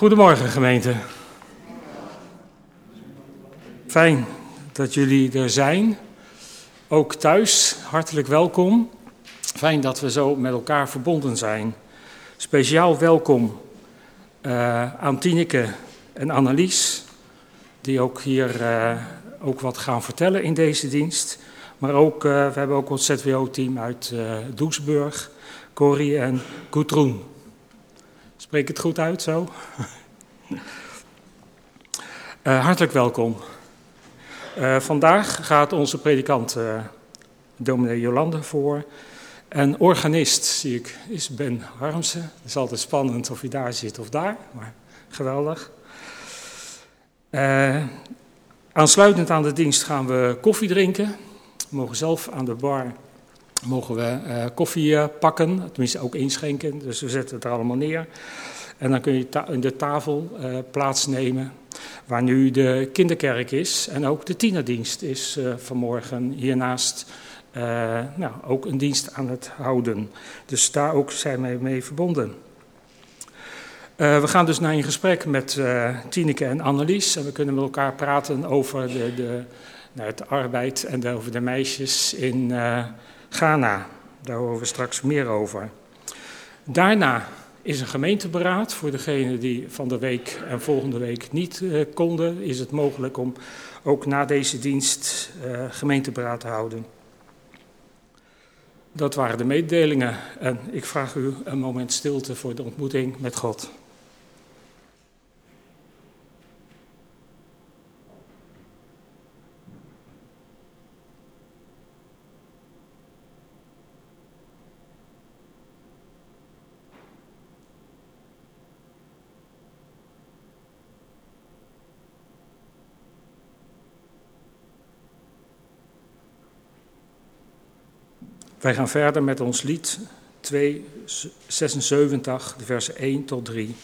Goedemorgen gemeente. Fijn dat jullie er zijn. Ook thuis, hartelijk welkom. Fijn dat we zo met elkaar verbonden zijn. Speciaal welkom uh, aan Tineke en Annelies, die ook hier uh, ook wat gaan vertellen in deze dienst. Maar ook, uh, we hebben ook ons ZWO-team uit Doesburg, Corrie en Gudrun. Spreek het goed uit zo? Uh, hartelijk welkom. Uh, vandaag gaat onze predikant uh, dominee Jolande voor. En organist, zie ik, is Ben Harmsen. Het is altijd spannend of hij daar zit of daar, maar geweldig. aansluitend aan de dienst gaan we koffie drinken. We mogen zelf aan de bar mogen we koffie pakken, tenminste ook inschenken. Dus we zetten het er allemaal neer. En dan kun je in de tafel uh, plaatsnemen waar nu de kinderkerk is. En ook de tienerdienst is vanmorgen hiernaast nou, ook een dienst aan het houden. Dus daar ook zijn wij mee verbonden. we gaan dus naar een gesprek met Tineke en Annelies. En we kunnen met elkaar praten over de, de, nou, het arbeid en de, over de meisjes in Ghana. Daar horen we straks meer over. Daarna is een gemeenteberaad. Voor degenen die van de week en volgende week niet uh, konden, is het mogelijk om ook na deze dienst uh, gemeenteberaad te houden. Dat waren de mededelingen en ik vraag u een moment stilte voor de ontmoeting met God. Wij gaan verder met ons lied 276, de versen 1 tot 3.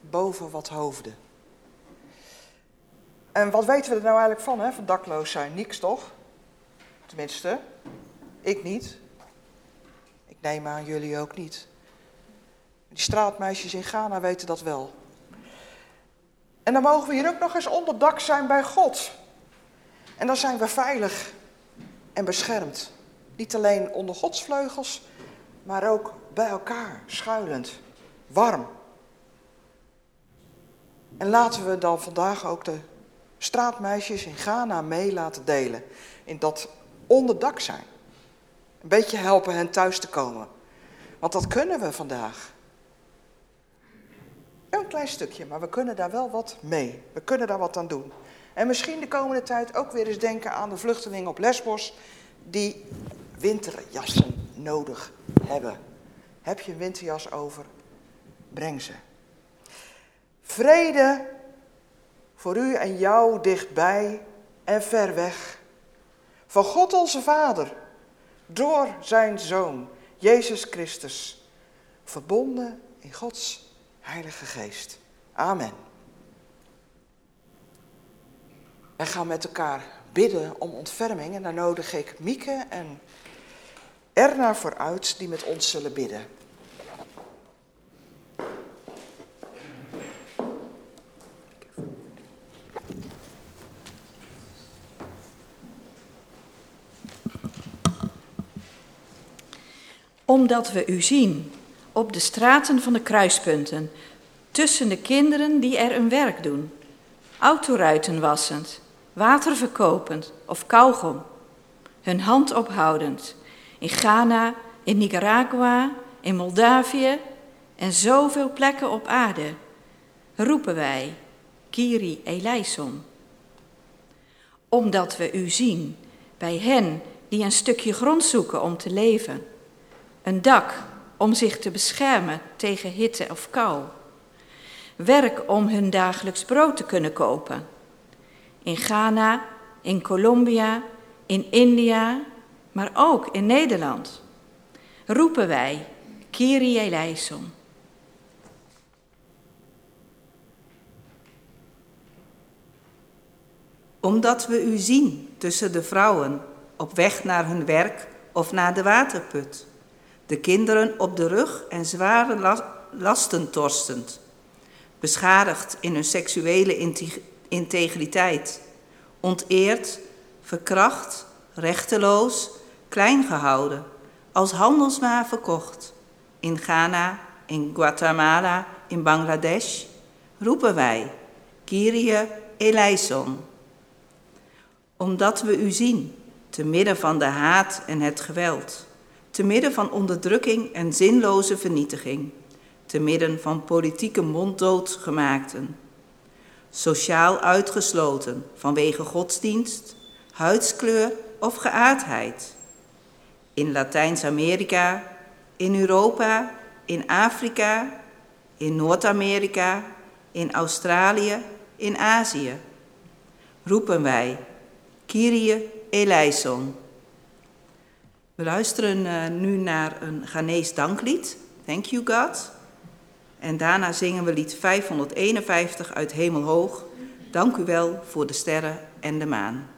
Boven wat hoofden. En wat weten we er nou eigenlijk van, hè, van dakloos zijn? Niks toch? Tenminste, ik niet. Ik neem aan jullie ook niet. Die straatmeisjes in Ghana weten dat wel. En dan mogen we hier ook nog eens onder dak zijn bij God. En dan zijn we veilig en beschermd. Niet alleen onder Gods vleugels, maar ook bij elkaar, schuilend, warm. En laten we dan vandaag ook de straatmeisjes in Ghana mee laten delen in dat onderdak zijn. Een beetje helpen hen thuis te komen. Want dat kunnen we vandaag. Een klein stukje, maar we kunnen daar wel wat mee. We kunnen daar wat aan doen. En misschien de komende tijd ook weer eens denken aan de vluchtelingen op Lesbos die winterjassen nodig hebben. Heb je een winterjas over? Breng ze. Vrede voor u en jou dichtbij en ver weg. Van God onze Vader, door zijn Zoon, Jezus Christus, verbonden in Gods Heilige Geest. Amen. Wij gaan met elkaar bidden om ontferming en dan nodig ik Mieke en Erna vooruit die met ons zullen bidden. Omdat we u zien op de straten van de kruispunten, tussen de kinderen die er een werk doen, autoruiten wassend, water verkopend of kauwgom, hun hand ophoudend, in Ghana, in Nicaragua, in Moldavië en zoveel plekken op aarde, roepen wij, Kiri eleison. Omdat we u zien bij hen die een stukje grond zoeken om te leven, een dak om zich te beschermen tegen hitte of kou, werk om hun dagelijks brood te kunnen kopen. In Ghana, in Colombia, in India, maar ook in Nederland roepen wij Kyrie eleison. Omdat we u zien tussen de vrouwen op weg naar hun werk of naar de waterput. De kinderen op de rug en zware lasten torstend. Beschadigd in hun seksuele integriteit. Onteerd, verkracht, rechteloos, klein gehouden, als handelswaar verkocht. In Ghana, in Guatemala, in Bangladesh roepen wij Kyrie eleison. Omdat we u zien, te midden van de haat en het geweld, te midden van onderdrukking en zinloze vernietiging, te midden van politieke monddoodgemaakten, sociaal uitgesloten vanwege godsdienst, huidskleur of geaardheid. In Latijns-Amerika, in Europa, in Afrika, in Noord-Amerika, in Australië, in Azië. Roepen wij, Kyrie eleison. We luisteren uh, nu naar een Ghanese danklied, Thank You God. En daarna zingen we lied 551 uit Hemelhoog, Dank u wel voor de sterren en de maan.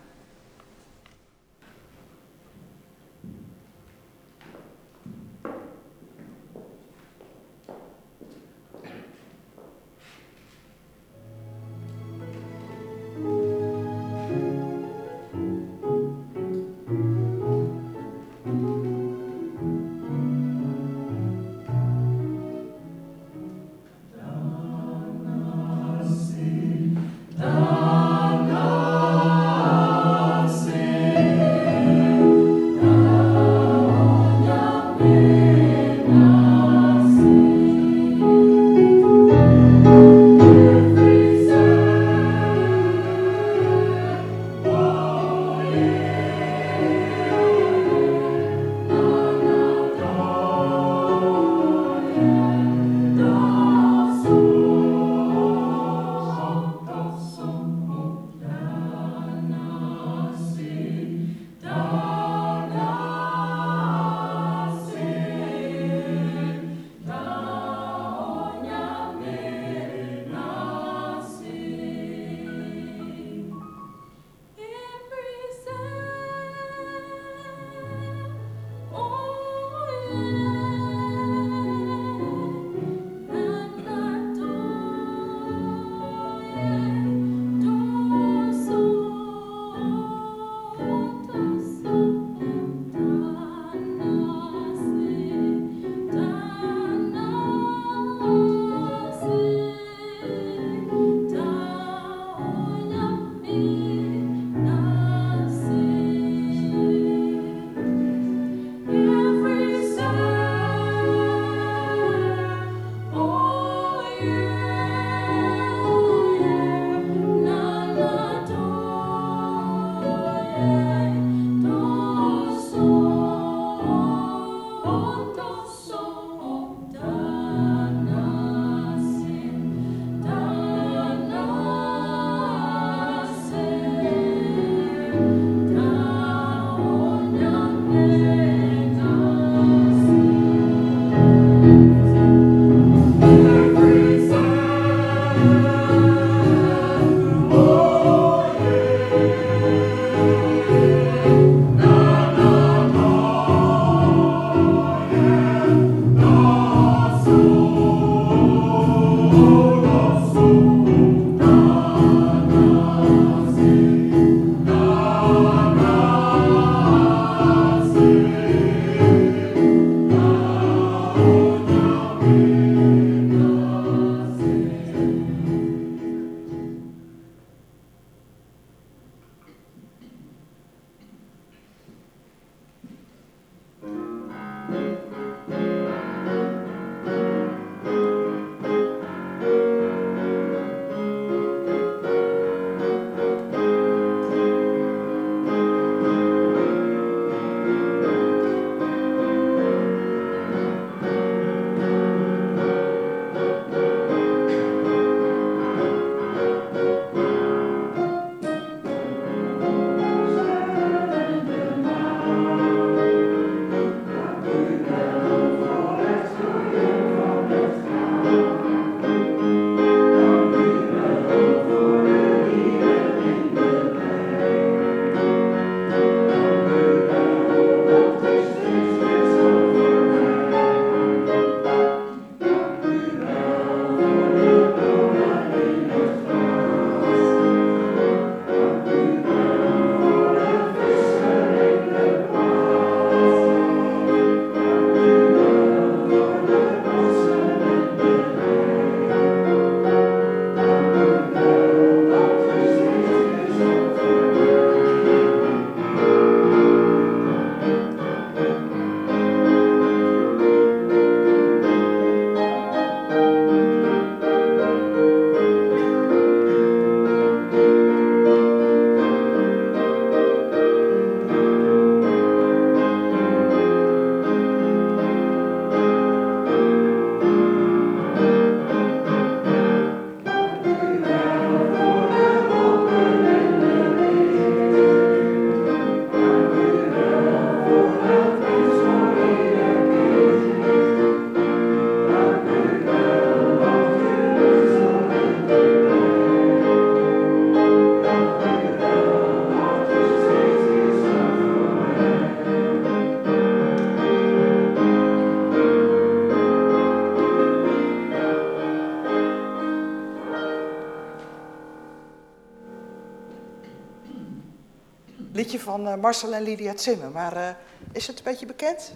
Eh, Marcel en Lydia Zimmer, maar eh, is het een beetje bekend?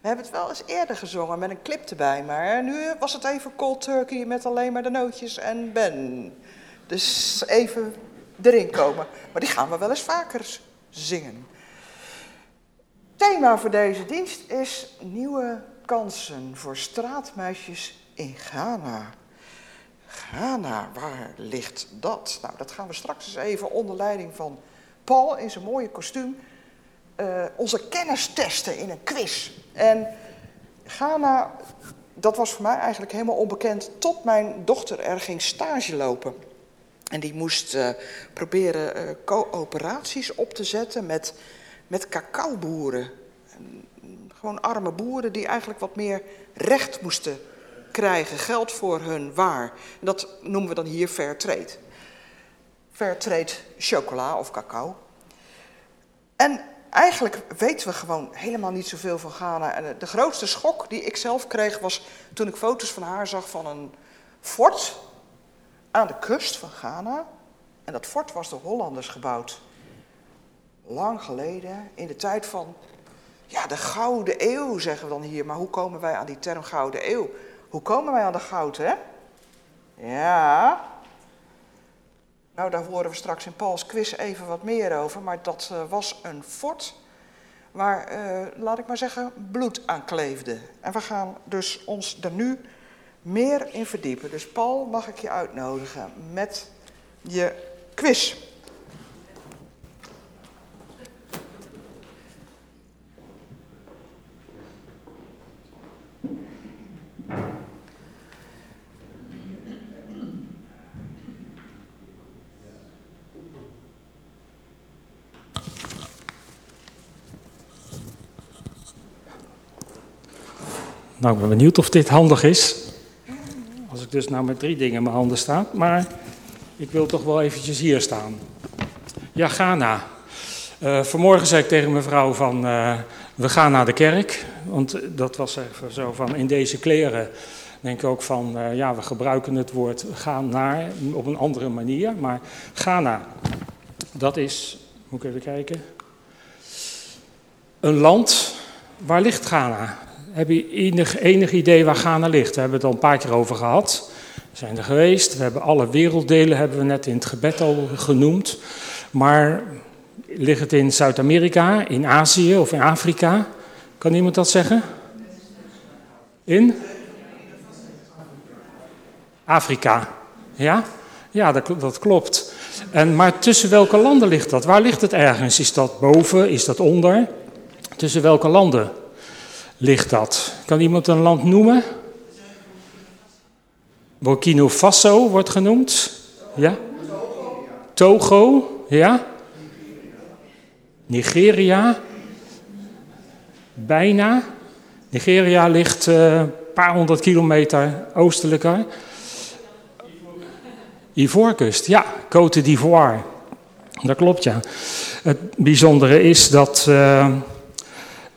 We hebben het wel eens eerder gezongen met een clip erbij, maar nu was het even cold turkey met alleen maar de nootjes en Ben. Dus even erin komen. Maar die gaan we wel eens vaker zingen. Thema voor deze dienst is nieuwe kansen voor straatmeisjes in Ghana. Ghana, waar ligt dat? Nou, dat gaan we straks eens even onder leiding van Paul in zijn mooie kostuum uh, onze kennis testen in een quiz. En Ghana, dat was voor mij eigenlijk helemaal onbekend tot mijn dochter er ging stage lopen. En die moest uh, proberen uh, coöperaties op te zetten met, met cacaoboeren. Gewoon arme boeren die eigenlijk wat meer recht moesten krijgen, geld voor hun waar. Dat noemen we dan hier fair trade. Fair trade chocola of cacao. En eigenlijk weten we gewoon helemaal niet zoveel van Ghana. En de grootste schok die ik zelf kreeg was toen ik foto's van haar zag van een fort aan de kust van Ghana. En dat fort was door Hollanders gebouwd. Lang geleden, in de tijd van ja, de Gouden Eeuw, zeggen we dan hier. Maar hoe komen wij aan die term Gouden Eeuw? Hoe komen wij aan de goud, hè? Ja. Nou, daar horen we straks in Pauls quiz even wat meer over. Maar dat uh, was een fort waar, uh, laat ik maar zeggen, bloed aan kleefde. En we gaan dus ons er nu meer in verdiepen. Dus Paul, mag ik je uitnodigen met je quiz. Nou, ik ben benieuwd of dit handig is. Als ik dus nou met drie dingen in mijn handen sta. Maar ik wil toch wel eventjes hier staan. Ja, Ghana. Uh, vanmorgen zei ik tegen mijn vrouw van, uh, we gaan naar de kerk. Want dat was even zo van, in deze kleren denk ik ook van, uh, ja, we gebruiken het woord gaan naar op een andere manier. Maar Ghana, dat is, moet ik even kijken, een land, waar ligt Ghana? Heb je enig, enig idee waar Ghana ligt? We hebben het al een paar keer over gehad. We zijn er geweest. We hebben alle werelddelen hebben we net in het gebed al genoemd. Maar ligt het in Zuid-Amerika, in Azië of in Afrika? Kan iemand dat zeggen? In? Afrika. Ja? Ja, dat, dat klopt. En, maar tussen welke landen ligt dat? Waar ligt het ergens? Is dat boven? Is dat onder? Tussen welke landen? Ligt dat? Kan iemand een land noemen? Burkina Faso wordt genoemd. Ja? Togo, ja? Nigeria. Bijna. Nigeria ligt uh, een paar honderd kilometer oostelijker. Ivoorkust, ja, Côte d'Ivoire. Dat klopt, ja. Het bijzondere is dat uh,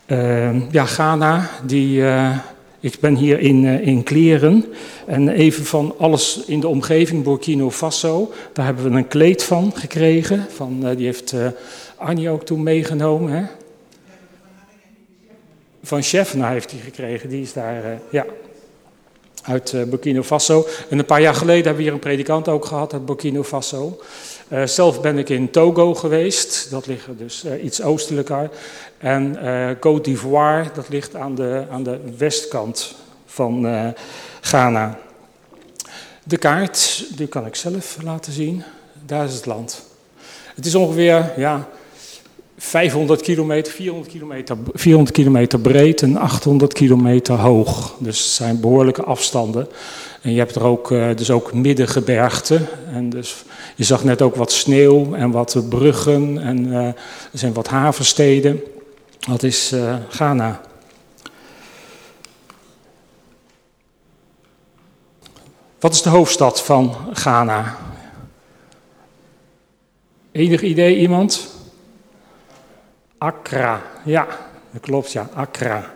uh, ja, Ghana, die, uh, ik ben hier in, uh, in kleren. En even van alles in de omgeving, Burkina Faso. Daar hebben we een kleed van gekregen. Van, die heeft Arnie ook toen meegenomen. Hè? Van Chefna heeft hij gekregen, die is daar, ja, uit Burkina Faso. En een paar jaar geleden hebben we hier een predikant ook gehad uit Burkina Faso. Uh, zelf ben ik in Togo geweest, dat ligt dus uh, iets oostelijker. En uh, Côte d'Ivoire, dat ligt aan de, aan de westkant van Ghana. De kaart, die kan ik zelf laten zien. Daar is het land. Het is ongeveer ja, 500 kilometer, 400 kilometer, 400 kilometer breed en 800 kilometer hoog. Dus het zijn behoorlijke afstanden. En je hebt er ook, dus ook middengebergten. En dus je zag net ook wat sneeuw en wat bruggen en uh, er zijn wat havensteden. Dat is uh, Ghana. Wat is de hoofdstad van Ghana? Enig idee iemand? Accra, ja, dat klopt ja, Accra.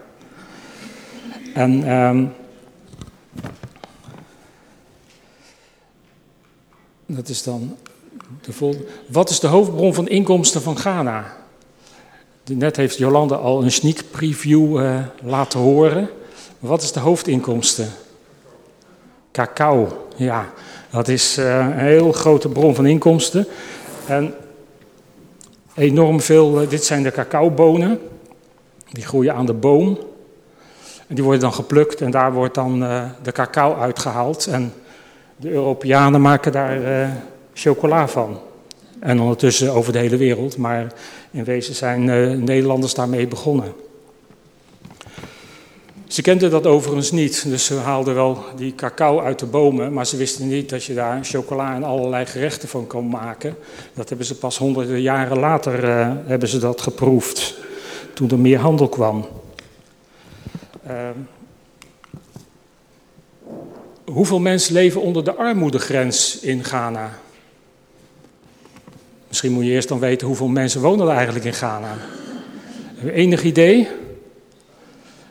En um, dat is dan De vol- Wat is de hoofdbron van inkomsten van Ghana? Net heeft Jolande al een sneak preview eh, laten horen. Wat is de hoofdinkomsten? Cacao, ja. Dat is eh, een heel grote bron van inkomsten. En enorm veel, eh, dit zijn de cacaobonen. Die groeien aan de boom. En die worden dan geplukt en daar wordt dan de cacao uitgehaald. En de Europeanen maken daar eh, chocola van. En ondertussen over de hele wereld, maar in wezen zijn eh, Nederlanders daarmee begonnen. Ze kenden dat overigens niet, dus ze haalden wel die cacao uit de bomen, maar ze wisten niet dat je daar chocola en allerlei gerechten van kon maken. Dat hebben ze pas honderden jaren later eh, hebben ze dat geproefd, toen er meer handel kwam. Ehm, hoeveel mensen leven onder de armoedegrens in Ghana? Misschien moet je eerst dan weten hoeveel mensen wonen er eigenlijk in Ghana. Enig idee?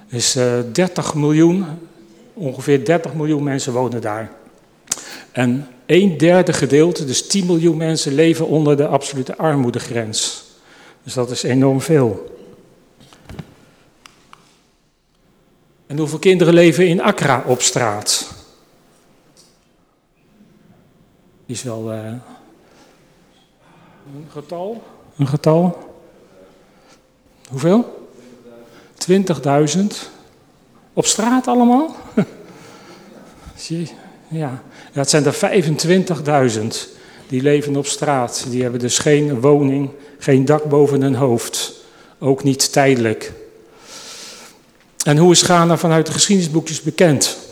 is eh 30 miljoen, ongeveer 30 miljoen mensen wonen daar. En een derde gedeelte, dus 10 miljoen mensen, leven onder de absolute armoedegrens. Dus dat is enorm veel. En hoeveel kinderen leven in Accra op straat? Die is wel eh, een getal. Een getal. Hoeveel? 20.000. Op straat allemaal? Zie? Ja. het zijn er 25.000 die leven op straat. Die hebben dus geen woning, geen dak boven hun hoofd. Ook niet tijdelijk. En hoe is Ghana vanuit de geschiedenisboekjes bekend?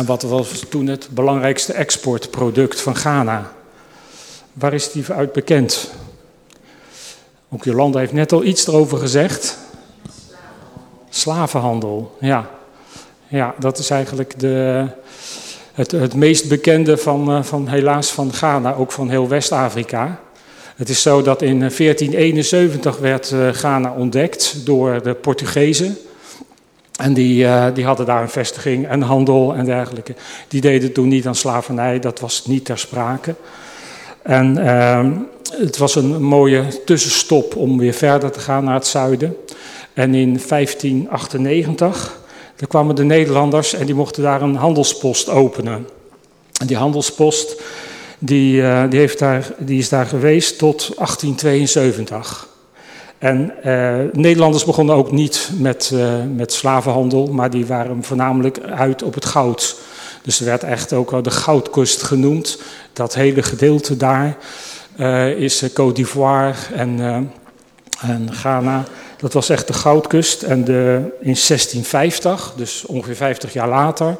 En wat was toen het belangrijkste exportproduct van Ghana? Waar is die uit bekend? Ook Jolanda heeft net al iets erover gezegd. Slavenhandel, ja. Ja, dat is eigenlijk de, het, het meest bekende van, uh, van helaas van Ghana, ook van heel West-Afrika. Het is zo dat in 1471 werd uh, Ghana ontdekt door de Portugezen. En die, uh, die hadden daar een vestiging en handel en dergelijke. Die deden toen niet aan slavernij, dat was niet ter sprake. En uh, het was een mooie tussenstop om weer verder te gaan naar het zuiden. En in 1598 daar kwamen de Nederlanders en die mochten daar een handelspost openen. En die handelspost die, uh, die, heeft daar, die is daar geweest tot 1872. En uh, Nederlanders begonnen ook niet met, uh, met slavenhandel, maar die waren voornamelijk uit op het goud. Dus er werd echt ook de goudkust genoemd. Dat hele gedeelte daar uh, is Côte d'Ivoire en, en Ghana. Dat was echt de goudkust. En de, in 1650, dus ongeveer 50 jaar later,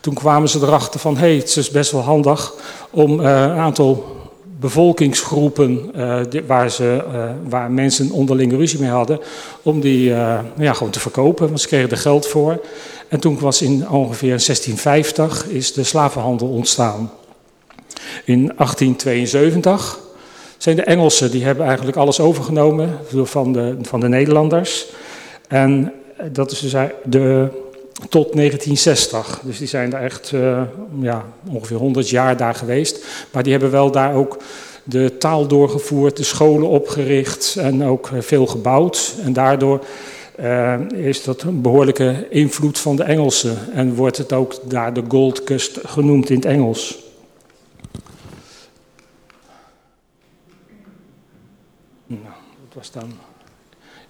toen kwamen ze erachter van... hé, hey, het is best wel handig om een aantal bevolkingsgroepen die, waar, ze, uh, waar mensen onderlinge ruzie mee hadden, om die uh, ja, gewoon te verkopen, want ze kregen er geld voor. En toen was in ongeveer 1650 is de slavenhandel ontstaan. In 1872 zijn de Engelsen, die hebben eigenlijk alles overgenomen van de, van de Nederlanders. En dat is dus de, tot 1960. Dus die zijn daar echt uh, ja, ongeveer 100 jaar daar geweest. Maar die hebben wel daar ook de taal doorgevoerd, de scholen opgericht en ook veel gebouwd. En daardoor uh, is dat een behoorlijke invloed van de Engelsen. En wordt het ook daar de Gold Coast genoemd in het Engels. Nou, dat was dan.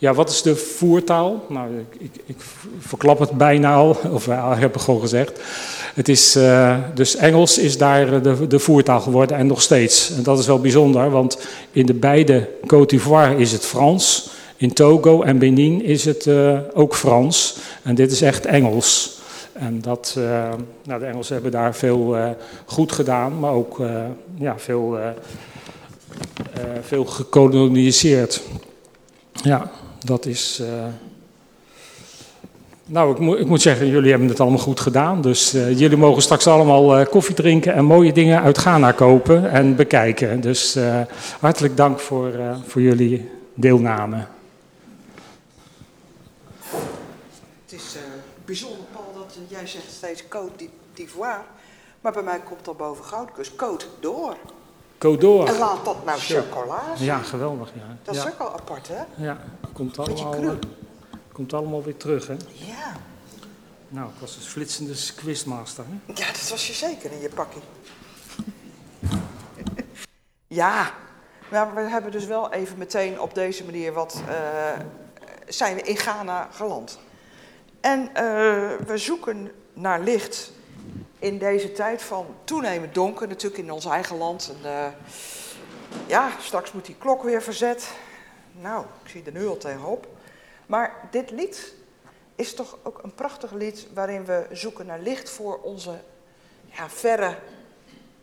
Ja, wat is de voertaal? Nou, ik, ik, ik verklap het bijna al, of uh, heb ik gewoon gezegd. Het is, uh, dus Engels is daar de, de, voertaal geworden en nog steeds. En dat is wel bijzonder, want in de beide Côte d'Ivoire is het Frans. In Togo en Benin is het uh, ook Frans. En dit is echt Engels. En dat, nou, de Engelsen hebben daar veel goed gedaan, maar ook ja, veel, veel gekoloniseerd. Ja, dat is. Uh... Nou, ik, ik, moet zeggen, jullie hebben het allemaal goed gedaan. Dus uh, jullie mogen straks allemaal uh, koffie drinken en mooie dingen uit Ghana kopen en bekijken. Dus hartelijk dank voor, voor jullie deelname. Het is bijzonder, Paul, dat jij zegt steeds Côte d'Ivoire. Maar bij mij komt dan boven Goudkust Côte d'Or. Codor. En laat dat nou chocola zijn. Ja, geweldig. Ja. Dat is ja. ook wel apart, hè? Ja, komt allemaal, eh, komt allemaal weer terug, hè? Ja. Nou, ik was dus flitsende quizmaster, hè? Ja, dat was je zeker in je pakkie. ja, maar we hebben dus wel even meteen op deze manier wat... eh, zijn we in Ghana geland. En eh, we zoeken naar licht in deze tijd van toenemend donker. Natuurlijk in ons eigen land. En, eh, ja, straks moet die klok weer verzet. Nou, ik zie er nu al tegenop. Maar dit lied is toch ook een prachtig lied waarin we zoeken naar licht voor onze ja, verre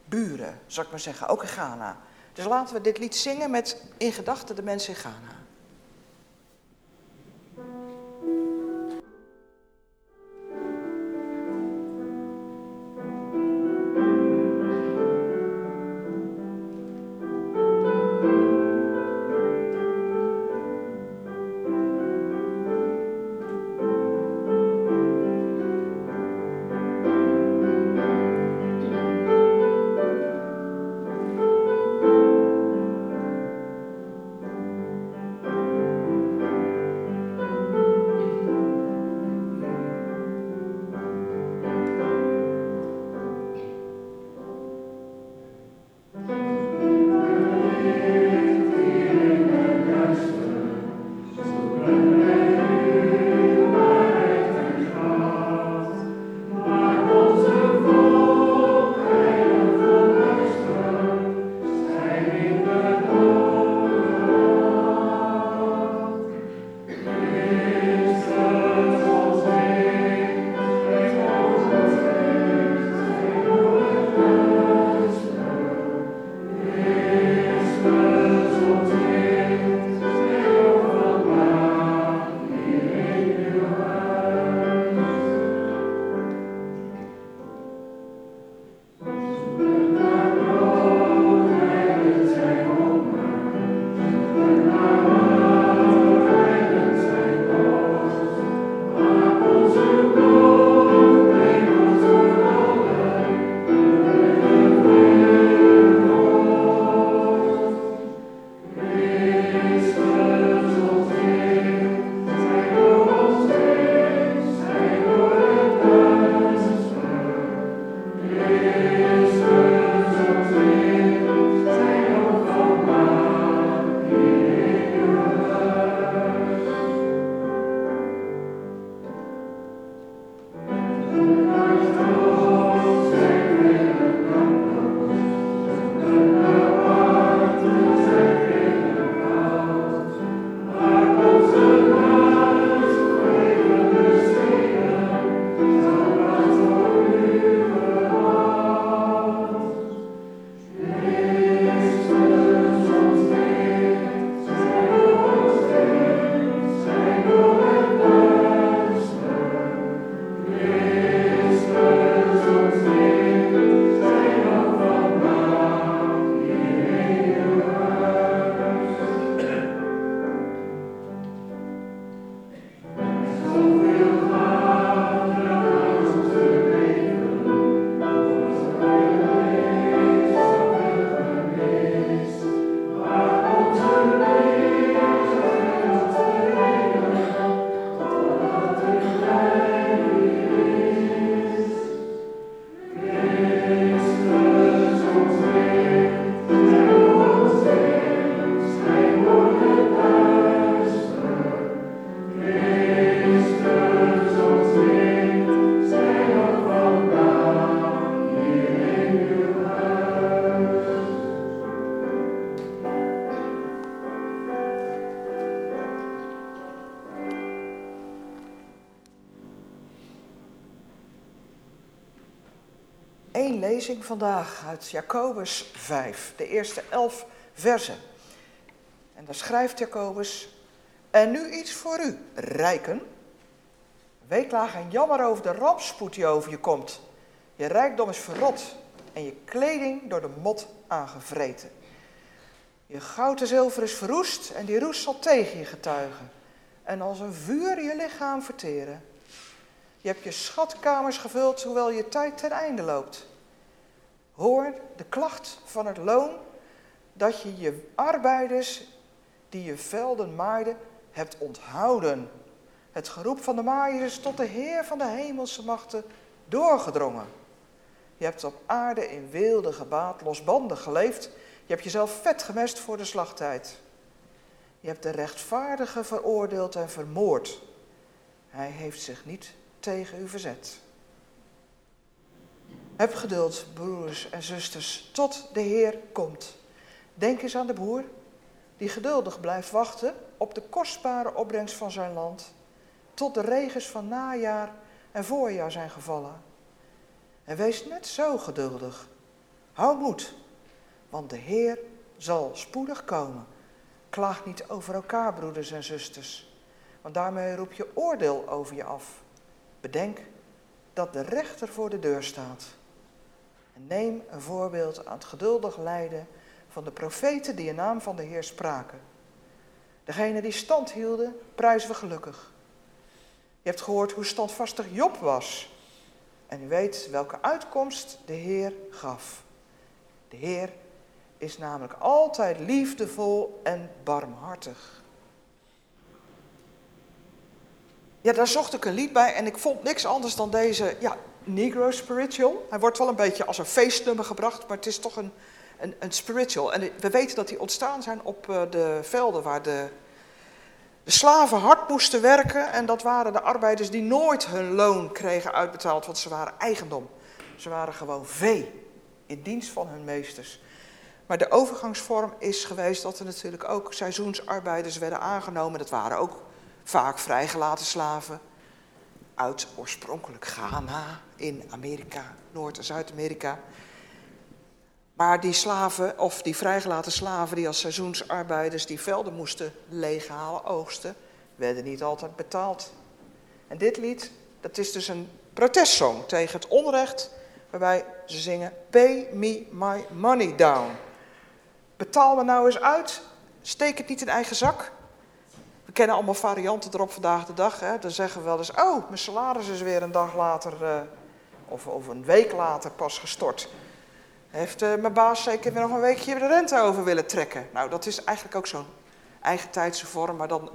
buren, zou ik maar zeggen, ook in Ghana. Dus laten we dit lied zingen met in gedachten de mensen in Ghana. Lezing vandaag uit Jacobus 5, de eerste elf versen. En daar schrijft Jacobus, en nu iets voor u, rijken. Weeklaag en jammer over de rampspoed die over je komt. Je rijkdom is verrot en je kleding door de mot aangevreten. Je goud en zilver is verroest en die roest zal tegen je getuigen. En als een vuur je lichaam verteren. Je hebt je schatkamers gevuld, hoewel je tijd ten einde loopt. Hoor de klacht van het loon dat je je arbeiders die je velden maaiden hebt onthouden. Het geroep van de maaiers is tot de Heer van de hemelse machten doorgedrongen. Je hebt op aarde in weelde gebaat, losbandig geleefd. Je hebt jezelf vet gemest voor de slagtijd. Je hebt de rechtvaardige veroordeeld en vermoord. Hij heeft zich niet tegen u verzet. Heb geduld, broers en zusters, tot de Heer komt. Denk eens aan de boer die geduldig blijft wachten op de kostbare opbrengst van zijn land, tot de regens van najaar en voorjaar zijn gevallen. En wees net zo geduldig. Hou moed, want de Heer zal spoedig komen. Klaag niet over elkaar, broeders en zusters, want daarmee roep je oordeel over je af. Bedenk dat de rechter voor de deur staat. En neem een voorbeeld aan het geduldig lijden van de profeten die in naam van de Heer spraken. Degene die stand hielden, prijzen we gelukkig. Je hebt gehoord hoe standvastig Job was. En u weet welke uitkomst de Heer gaf. De Heer is namelijk altijd liefdevol en barmhartig. Ja, daar zocht ik een lied bij en ik vond niks anders dan deze ja, Negro Spiritual. Hij wordt wel een beetje als een feestnummer gebracht, maar het is toch een, een, een spiritual. En we weten dat die ontstaan zijn op eh, de velden waar de, de slaven hard moesten werken. En dat waren de arbeiders die nooit hun loon kregen uitbetaald, want ze waren eigendom. Ze waren gewoon vee in dienst van hun meesters. Maar de overgangsvorm is geweest dat er natuurlijk ook seizoensarbeiders werden aangenomen. Dat waren ook vaak vrijgelaten slaven uit oorspronkelijk Ghana in Amerika, Noord- en Zuid-Amerika. Maar die slaven, of die vrijgelaten slaven die als seizoensarbeiders die velden moesten leeghalen, oogsten, werden niet altijd betaald. En dit lied, dat is dus een protestsong tegen het onrecht, waarbij ze zingen, pay me my money down. Betaal me nou eens uit, steek het niet in eigen zak. Kennen allemaal varianten erop vandaag de dag. Hè? Dan zeggen we wel eens, oh, mijn salaris is weer een dag later, uh, of, of een week later pas gestort. Heeft uh, mijn baas zeker weer nog een weekje de rente over willen trekken? Nou, dat is eigenlijk ook zo'n eigentijdse vorm, maar dan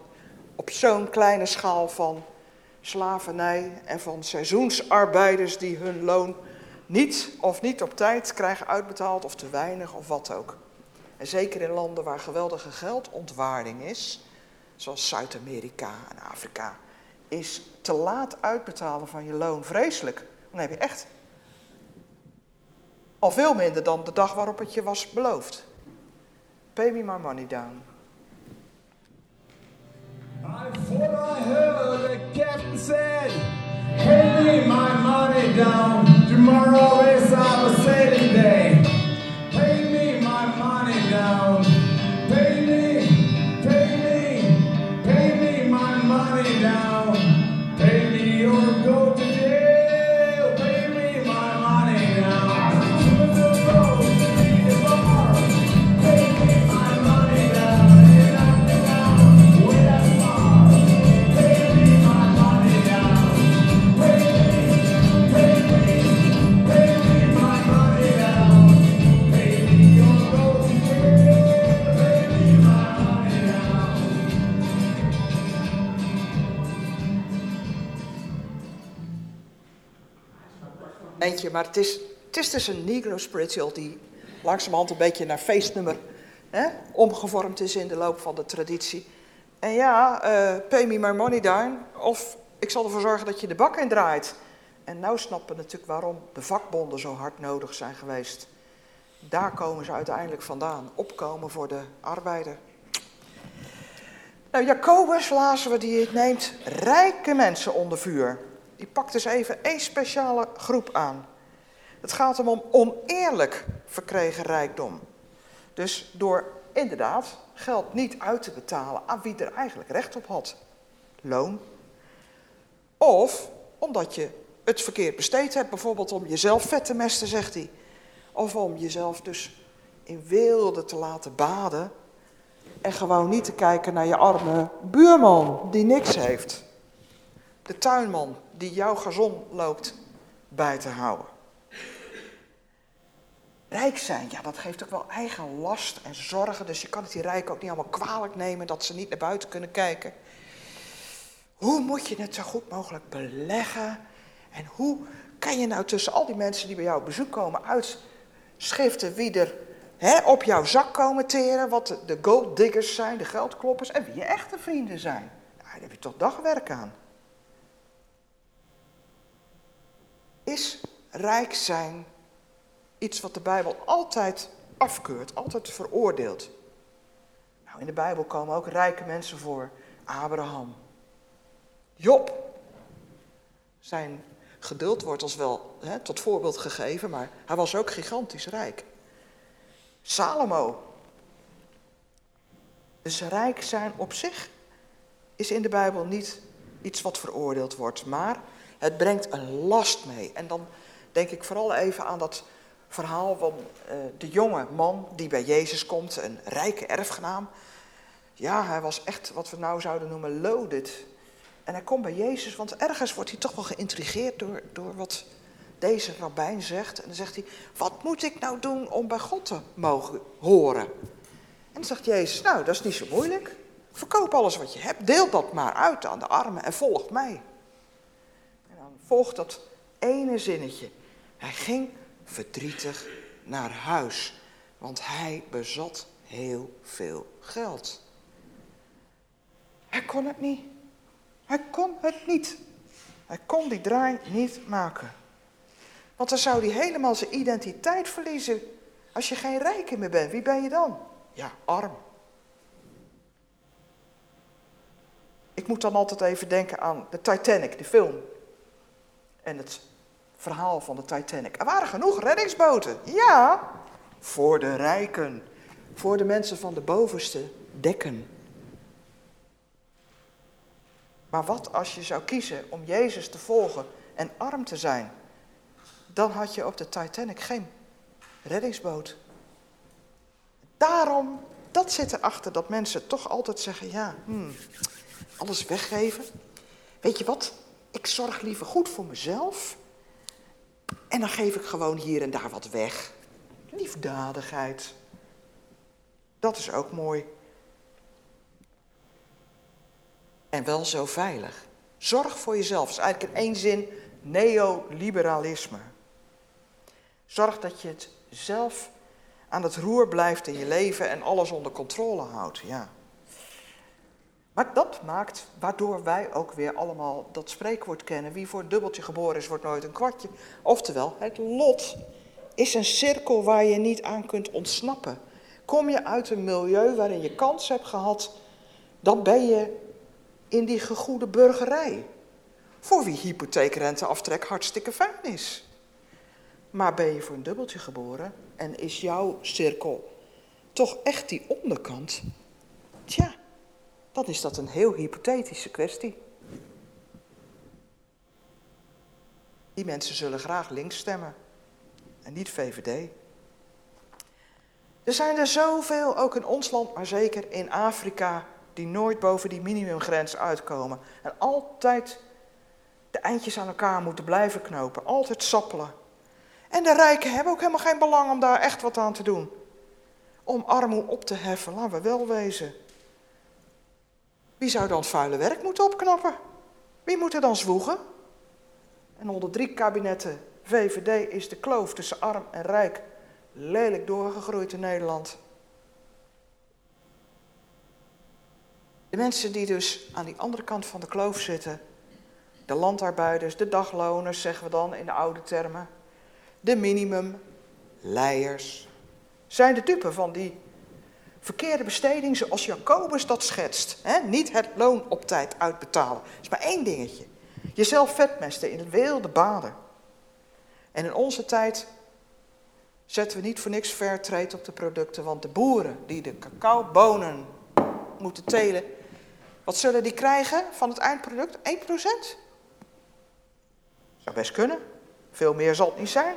op zo'n kleine schaal van slavernij en van seizoensarbeiders die hun loon niet of niet op tijd krijgen uitbetaald of te weinig of wat ook. En zeker in landen waar geweldige geldontwaarding is, zoals Zuid-Amerika en Afrika, is te laat uitbetalen van je loon vreselijk. Dan heb je echt al veel minder dan de dag waarop het je was beloofd. Pay me my money down. I thought I the captain Pay me my money down. Tomorrow is our maar het is, het is dus een Negro spiritual die langzamerhand een beetje naar feestnummer hè, omgevormd is in de loop van de traditie. En ja, eh, pay me my money down, of ik zal ervoor zorgen dat je de bak indraait. En nou snappen we natuurlijk waarom de vakbonden zo hard nodig zijn geweest. Daar komen ze uiteindelijk vandaan, opkomen voor de arbeider. Nou, Jacobus, lazen we, die neemt rijke mensen onder vuur. Die pakt dus even één speciale groep aan. Het gaat hem om oneerlijk verkregen rijkdom. Dus door inderdaad geld niet uit te betalen aan wie er eigenlijk recht op had. Loon. Of omdat je het verkeerd besteed hebt, bijvoorbeeld om jezelf vet te mesten, zegt hij. Of om jezelf dus in weelde te laten baden. En gewoon niet te kijken naar je arme buurman die niks heeft. De tuinman die jouw gazon loopt bij te houden. Rijk zijn, ja, dat geeft ook wel eigen last en zorgen. Dus je kan het die rijken ook niet allemaal kwalijk nemen dat ze niet naar buiten kunnen kijken. Hoe moet je het zo goed mogelijk beleggen? En hoe kan je nou tussen al die mensen die bij jou op bezoek komen uitschiften wie er hè, op jouw zak komen teren, wat de gold diggers zijn, de geldkloppers en wie je echte vrienden zijn? Daar heb je toch dagwerk aan. Is rijk zijn iets wat de Bijbel altijd afkeurt, altijd veroordeelt? Nou, in de Bijbel komen ook rijke mensen voor. Abraham, Job. Zijn geduld wordt ons wel hè, tot voorbeeld gegeven, maar hij was ook gigantisch rijk. Salomo. Dus rijk zijn op zich is in de Bijbel niet iets wat veroordeeld wordt, maar het brengt een last mee. En dan denk ik vooral even aan dat verhaal van uh, de jonge man die bij Jezus komt, een rijke erfgenaam. Ja, hij was echt wat we nou zouden noemen loaded. En hij komt bij Jezus, want ergens wordt hij toch wel geïntrigeerd door, door wat deze rabbijn zegt. En dan zegt hij, wat moet ik nou doen om bij God te mogen horen? En dan zegt Jezus, nou, dat is niet zo moeilijk. Verkoop alles wat je hebt, deel dat maar uit aan de armen en volg mij. En dan volgt dat ene zinnetje. Hij ging verdrietig naar huis, want hij bezat heel veel geld. Hij kon het niet. Hij kon het niet. Hij kon die draai niet maken. Want dan zou hij helemaal zijn identiteit verliezen. Als je geen rijke meer bent, wie ben je dan? Ja, arm. Ik moet dan altijd even denken aan de Titanic, de film. En het verhaal van de Titanic. Er waren genoeg reddingsboten. Ja, voor de rijken. Voor de mensen van de bovenste dekken. Maar wat als je zou kiezen om Jezus te volgen en arm te zijn? Dan had je op de Titanic geen reddingsboot. Daarom, dat zit erachter dat mensen toch altijd zeggen, ja, hmm, alles weggeven. Weet je wat, ik zorg liever goed voor mezelf. En dan geef ik gewoon hier en daar wat weg. Liefdadigheid. Dat is ook mooi en wel zo veilig. Zorg voor jezelf. Dat is eigenlijk in één zin neoliberalisme. Zorg dat je het zelf aan het roer blijft in je leven en alles onder controle houdt. Ja. Maar dat maakt waardoor wij ook weer allemaal dat spreekwoord kennen. Wie voor een dubbeltje geboren is, wordt nooit een kwartje. Oftewel, het lot is een cirkel waar je niet aan kunt ontsnappen. Kom je uit een milieu waarin je kans hebt gehad, dan ben je in die gegoede burgerij. Voor wie hypotheekrenteaftrek hartstikke fijn is. Maar ben je voor een dubbeltje geboren en is jouw cirkel toch echt die onderkant? Tja, dan is dat een heel hypothetische kwestie. Die mensen zullen graag links stemmen en niet VVD. Er zijn er zoveel, ook in ons land, maar zeker in Afrika, die nooit boven die minimumgrens uitkomen. En altijd de eindjes aan elkaar moeten blijven knopen, altijd sappelen. En de rijken hebben ook helemaal geen belang om daar echt wat aan te doen. Om armoede op te heffen, laten we wel wezen. Wie zou dan het vuile werk moeten opknappen? Wie moet er dan zwoegen? En onder drie kabinetten VVD is de kloof tussen arm en rijk lelijk doorgegroeid in Nederland. De mensen die dus aan die andere kant van de kloof zitten, de landarbeiders, de dagloners zeggen we dan in de oude termen, de minimumleiers, zijn de dupe van die verkeerde besteding zoals Jacobus dat schetst. Niet het loon op tijd uitbetalen. Dat is maar één dingetje. Jezelf vetmesten in wilde baden. En in onze tijd zetten we niet voor niks fair op de producten, want de boeren die de cacaobonen moeten telen, wat zullen die krijgen van het eindproduct? 1%? Zou best kunnen. Veel meer zal het niet zijn.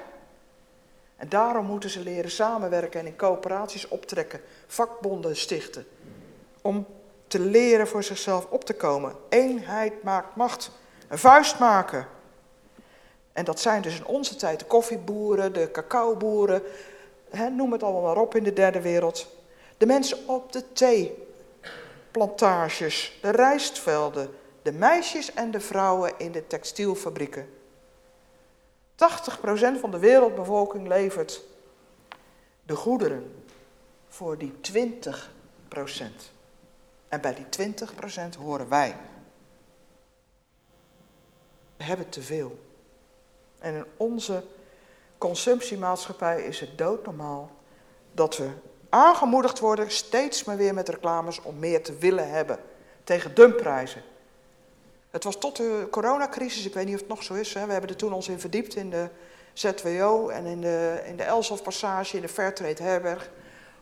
En daarom moeten ze leren samenwerken en in coöperaties optrekken, vakbonden stichten. Om te leren voor zichzelf op te komen. Eenheid maakt macht. Een vuist maken. En dat zijn dus in onze tijd de koffieboeren, de cacaoboeren, noem het allemaal maar op in de derde wereld. De mensen op de theeplantages, de rijstvelden, de meisjes en de vrouwen in de textielfabrieken. 80% van de wereldbevolking levert de goederen voor die 20%. En bij die 20% horen wij. We hebben te veel. En in onze consumptiemaatschappij is het doodnormaal dat we aangemoedigd worden steeds maar weer met reclames om meer te willen hebben tegen dumpprijzen. Het was tot de coronacrisis, ik weet niet of het nog zo is, hè, we hebben er toen ons in verdiept in de ZWO en in de, in de Elsof Passage, in de Fairtrade Herberg,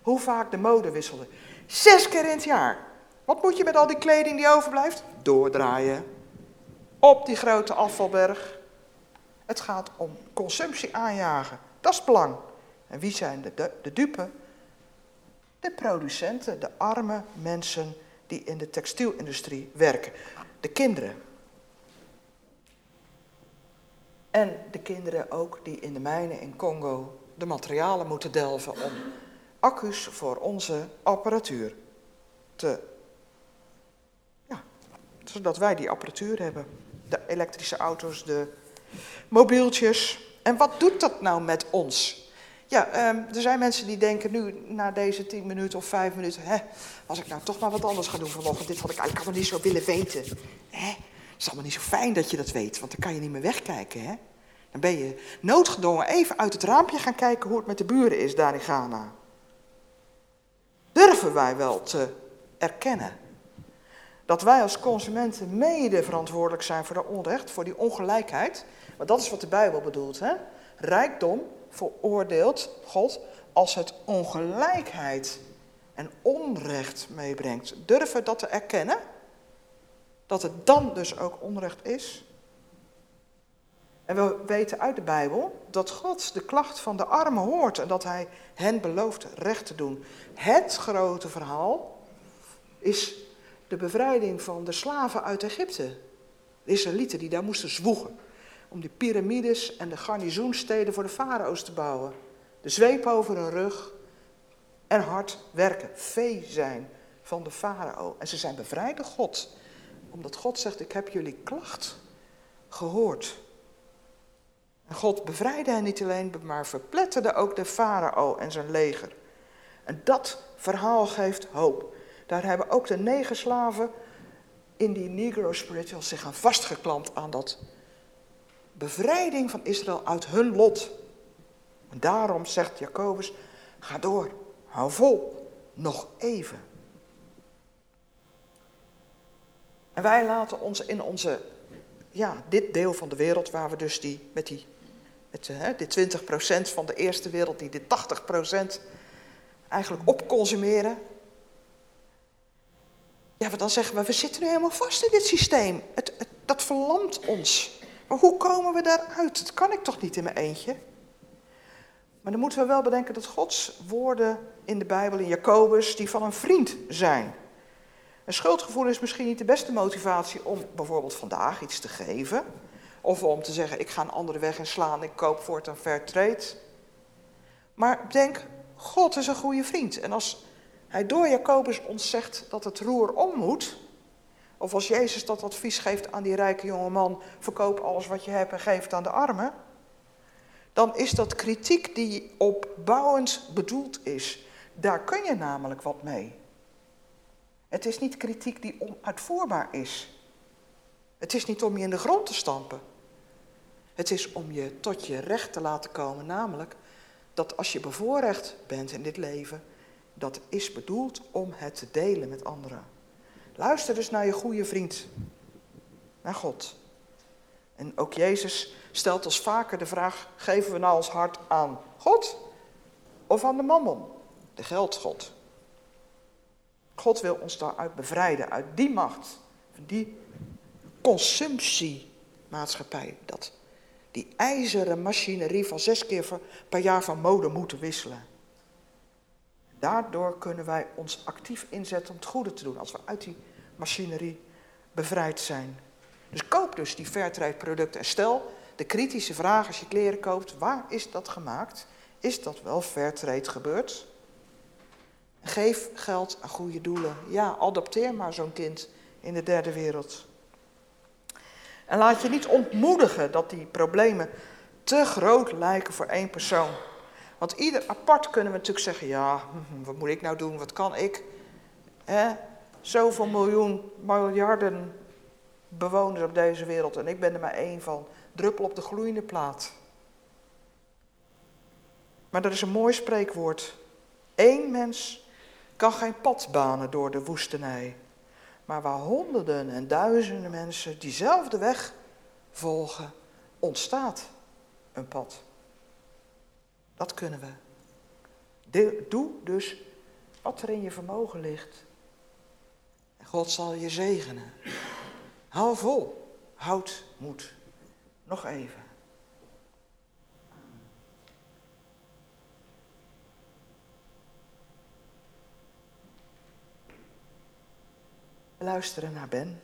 hoe vaak de mode wisselde. Zes keer in het jaar. Wat moet je met al die kleding die overblijft? Doordraaien. Op die grote afvalberg. Het gaat om consumptie aanjagen. Dat is belang. En wie zijn de, de, de dupe? De producenten, de arme mensen die in de textielindustrie werken. De kinderen. En de kinderen ook die in de mijnen in Congo de materialen moeten delven om accu's voor onze apparatuur te. Ja, zodat wij die apparatuur hebben. De elektrische auto's, de mobieltjes. En wat doet dat nou met ons? Ja, um, er zijn mensen die denken nu, na deze tien minuten of vijf minuten, hè, als ik nou toch maar wat anders ga doen vanochtend, dit had ik eigenlijk allemaal niet zo willen weten. Hè? Het is allemaal niet zo fijn dat je dat weet, want dan kan je niet meer wegkijken. Hè? Dan ben je noodgedwongen even uit het raampje gaan kijken hoe het met de buren is daar in Ghana. Durven wij wel te erkennen dat wij als consumenten mede verantwoordelijk zijn voor de onrecht, voor die ongelijkheid? Want dat is wat de Bijbel bedoelt. Hè? Rijkdom veroordeelt God als het ongelijkheid en onrecht meebrengt. Durven dat te erkennen? Dat het dan dus ook onrecht is? En we weten uit de Bijbel dat God de klacht van de armen hoort en dat hij hen belooft recht te doen. Het grote verhaal is de bevrijding van de slaven uit Egypte. De Israëlieten die daar moesten zwoegen om die piramides en de garnizoensteden voor de farao's te bouwen. De zweep over hun rug en hard werken, vee zijn van de farao. En ze zijn bevrijd door God, omdat God zegt, ik heb jullie klacht gehoord. En God bevrijdde hen niet alleen, maar verpletterde ook de farao en zijn leger. En dat verhaal geeft hoop. Daar hebben ook de negen slaven in die Negro Spirituals zich aan vastgeklampt aan dat bevrijding van Israël uit hun lot. En daarom zegt Jacobus, ga door, hou vol, nog even. En wij laten ons in onze, ja, dit deel van de wereld waar we dus die, met die, met, hè, die 20% van de eerste wereld, die dit 80% eigenlijk opconsumeren. Ja, dan zeggen we, we zitten nu helemaal vast in dit systeem. Het, het, dat verlamt ons. Maar hoe komen we daaruit? Dat kan ik toch niet in mijn eentje? Maar dan moeten we wel bedenken dat Gods woorden in de Bijbel, in Jacobus, die van een vriend zijn. Een schuldgevoel is misschien niet de beste motivatie om bijvoorbeeld vandaag iets te geven. Of om te zeggen, ik ga een andere weg inslaan, ik koop voortaan fair trade. Maar denk, God is een goede vriend. En als hij door Jacobus ons zegt dat het roer om moet, of als Jezus dat advies geeft aan die rijke jonge man, verkoop alles wat je hebt en geef het aan de armen, dan is dat kritiek die opbouwend bedoeld is. Daar kun je namelijk wat mee. Het is niet kritiek die onuitvoerbaar is. Het is niet om je in de grond te stampen. Het is om je tot je recht te laten komen, namelijk dat als je bevoorrecht bent in dit leven, dat is bedoeld om het te delen met anderen. Luister dus naar je goede vriend, naar God. En ook Jezus stelt ons vaker de vraag: geven we nou ons hart aan God of aan de mammon, de geldgod? God wil ons daaruit bevrijden, uit die macht, van die consumptiemaatschappij, dat die ijzeren machinerie van zes keer per jaar van mode moeten wisselen. Daardoor kunnen wij ons actief inzetten om het goede te doen, als we uit die machinerie bevrijd zijn. Dus koop dus die Fairtrade producten en stel de kritische vraag als je kleren koopt, waar is dat gemaakt? is dat wel fairtrade gebeurd? Geef geld aan goede doelen. Ja, adopteer maar zo'n kind in de derde wereld. En laat je niet ontmoedigen dat die problemen te groot lijken voor één persoon. Want ieder apart kunnen we natuurlijk zeggen: ja, hm, wat moet ik nou doen? Wat kan ik? Hè? Zoveel miljoen, miljarden bewoners op deze wereld en ik ben er maar één van. Druppel op de gloeiende plaat. Maar dat is een mooi spreekwoord. Eén mens kan geen pad banen door de woestenij. Maar waar honderden en duizenden mensen diezelfde weg volgen, ontstaat een pad. Dat kunnen we. Doe dus wat er in je vermogen ligt. En God zal je zegenen. Hou vol. Houd moed. Nog even. Luisteren naar Ben.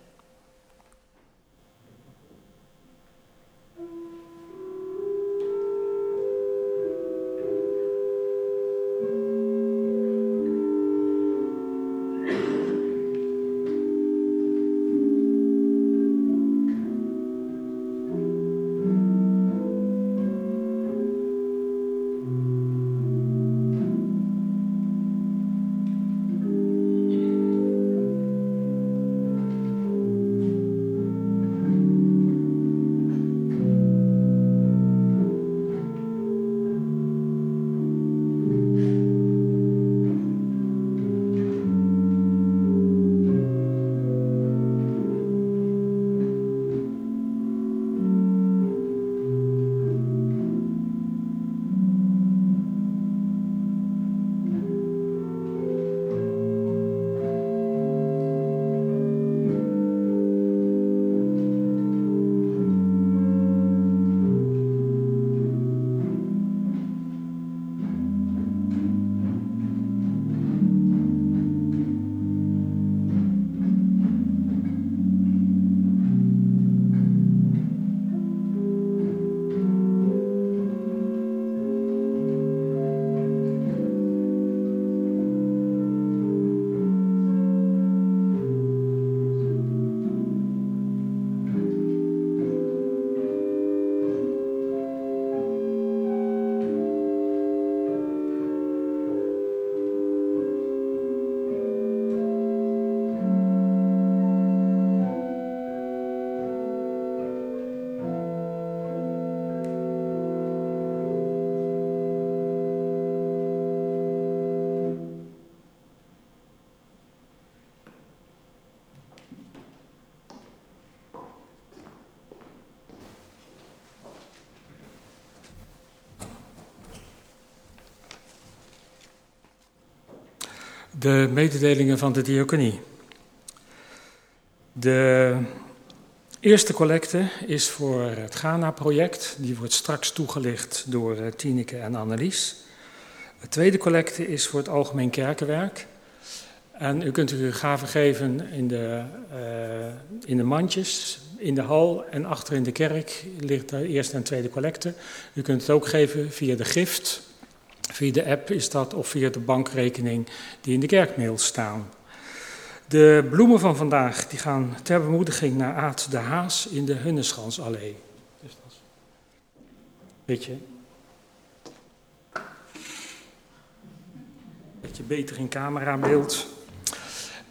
De mededelingen van de diaconie. De eerste collecte is voor het Ghana-project. Die wordt straks toegelicht door eh, Tineke en Annelies. De tweede collecte is voor het algemeen kerkenwerk. En u kunt uw gaven geven in de, uh, in de mandjes, in de hal en achter in de kerk ligt de eerste en tweede collecte. U kunt het ook geven via de gift Via de app is dat of via de bankrekening die in de kerkmail staan. De bloemen van vandaag die gaan ter bemoediging naar Aad de Haas in de Hunnesgansallee. Dus dat beetje, beter in camerabeeld.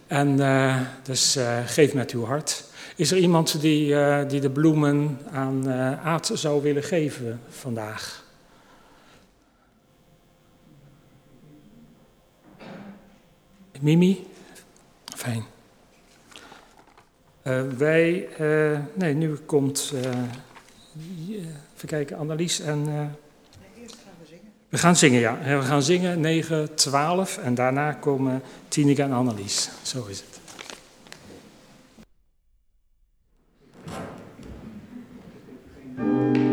En uh, dus uh, geef met uw hart. Is er iemand die, uh, die de bloemen aan Aad zou willen geven vandaag? Mimi? Fijn. Uh, wij, uh, nee, nu komt, uh, even kijken, Annelies en... Nee, eerst gaan we zingen. We gaan zingen, ja. We gaan zingen 9, 12 en daarna komen Tineke en Annelies. Zo is het. Thank.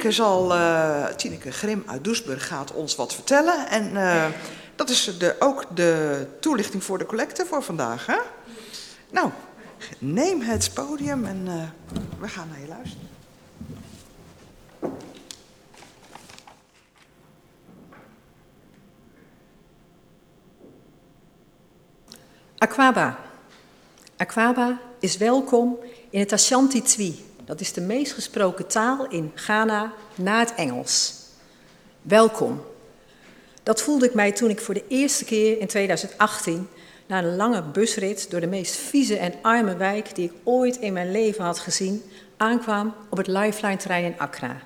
Tineke, zal, uh, Tineke Grim uit Doesburg gaat ons wat vertellen. En uh, dat is de, ook de toelichting voor de collecte voor vandaag. Hè? Nou, neem het podium en uh, we gaan naar je luisteren. Aquaba. Aquaba is welkom in het Ashanti Twi. Dat is de meest gesproken taal in Ghana na het Engels. Welkom. Dat voelde ik mij toen ik voor de eerste keer in 2018 na een lange busrit door de meest vieze en arme wijk die ik ooit in mijn leven had gezien, aankwam op het Lifeline-terrein in Accra.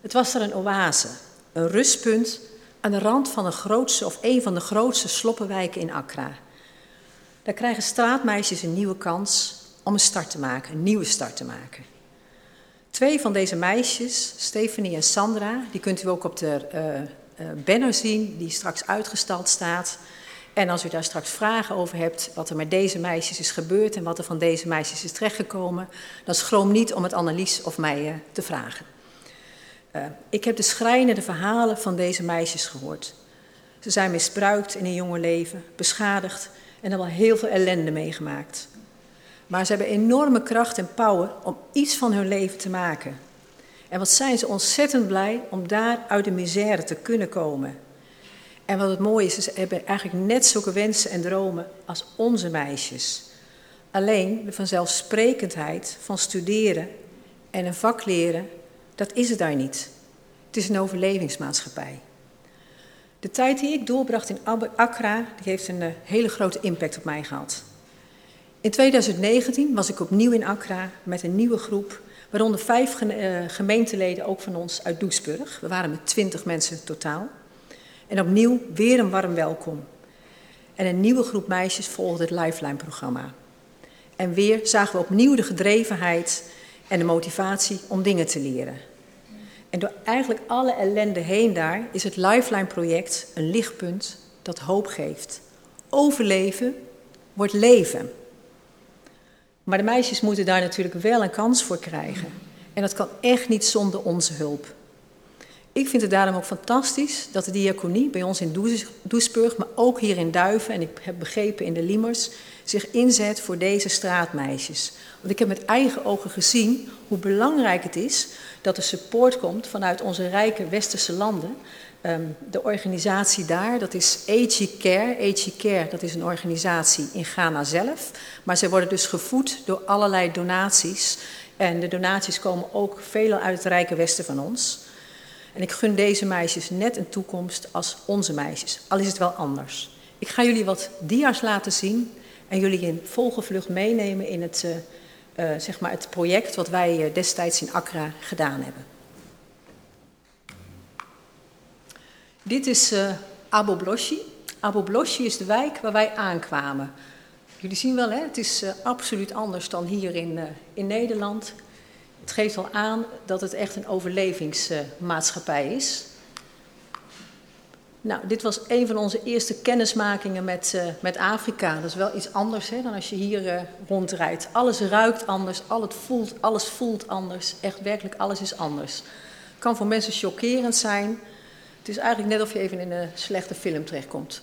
Het was er een oase, een rustpunt aan de rand van de grootste of een van de grootste sloppenwijken in Accra. Daar krijgen straatmeisjes een nieuwe kans om een start te maken, een nieuwe start te maken. Twee van deze meisjes, Stephanie en Sandra, die kunt u ook op de uh, uh, banner zien, die straks uitgestald staat. En als u daar straks vragen over hebt, wat er met deze meisjes is gebeurd en wat er van deze meisjes is terechtgekomen, dan schroom niet om het Annelies of mij te vragen. ik heb de schrijnende verhalen van deze meisjes gehoord. Ze zijn misbruikt in hun jonge leven, beschadigd en hebben al heel veel ellende meegemaakt. Maar ze hebben enorme kracht en power om iets van hun leven te maken. En wat zijn ze ontzettend blij om daar uit de misère te kunnen komen. En wat het mooie is, ze hebben eigenlijk net zulke wensen en dromen als onze meisjes. Alleen de vanzelfsprekendheid van studeren en een vak leren, dat is het daar niet. Het is een overlevingsmaatschappij. De tijd die ik doorbracht in Accra, die heeft een uh, hele grote impact op mij gehad. In 2019 was ik opnieuw in Accra met een nieuwe groep, waaronder vijf uh, gemeenteleden, ook van ons uit Doesburg. We waren met twintig mensen totaal. En opnieuw weer een warm welkom. En een nieuwe groep meisjes volgde het Lifeline-programma. En weer zagen we opnieuw de gedrevenheid en de motivatie om dingen te leren. En door eigenlijk alle ellende heen daar is het Lifeline-project een lichtpunt dat hoop geeft. Overleven wordt leven. Maar de meisjes moeten daar natuurlijk wel een kans voor krijgen. En dat kan echt niet zonder onze hulp. Ik vind het daarom ook fantastisch dat de diaconie bij ons in Doesburg, maar ook hier in Duiven en ik heb begrepen in de Liemers, zich inzet voor deze straatmeisjes. Want ik heb met eigen ogen gezien hoe belangrijk het is dat er support komt vanuit onze rijke westerse landen. Um, de organisatie daar, dat is AG Care. AG Care, dat is een organisatie in Ghana zelf. Maar ze worden dus gevoed door allerlei donaties. En de donaties komen ook veelal uit het rijke westen van ons. En ik gun deze meisjes net een toekomst als onze meisjes, al is het wel anders. Ik ga jullie wat dia's laten zien en jullie in volgevlucht meenemen in het, uh, uh, zeg maar het project wat wij uh, destijds in Accra gedaan hebben. Dit is Bloshi. Abo Bloshi is de wijk waar wij aankwamen. Jullie zien wel, hè? het is absoluut anders dan hier in, in Nederland. Het geeft al aan dat het echt een overlevingsmaatschappij is. Nou, dit was een van onze eerste kennismakingen met, uh, met Afrika. Dat is wel iets anders hè, dan als je hier uh, rondrijdt. Alles ruikt anders, alles voelt, alles voelt anders. Echt werkelijk, alles is anders. Kan voor mensen chockerend zijn. Het is eigenlijk net of je even in een slechte film terechtkomt.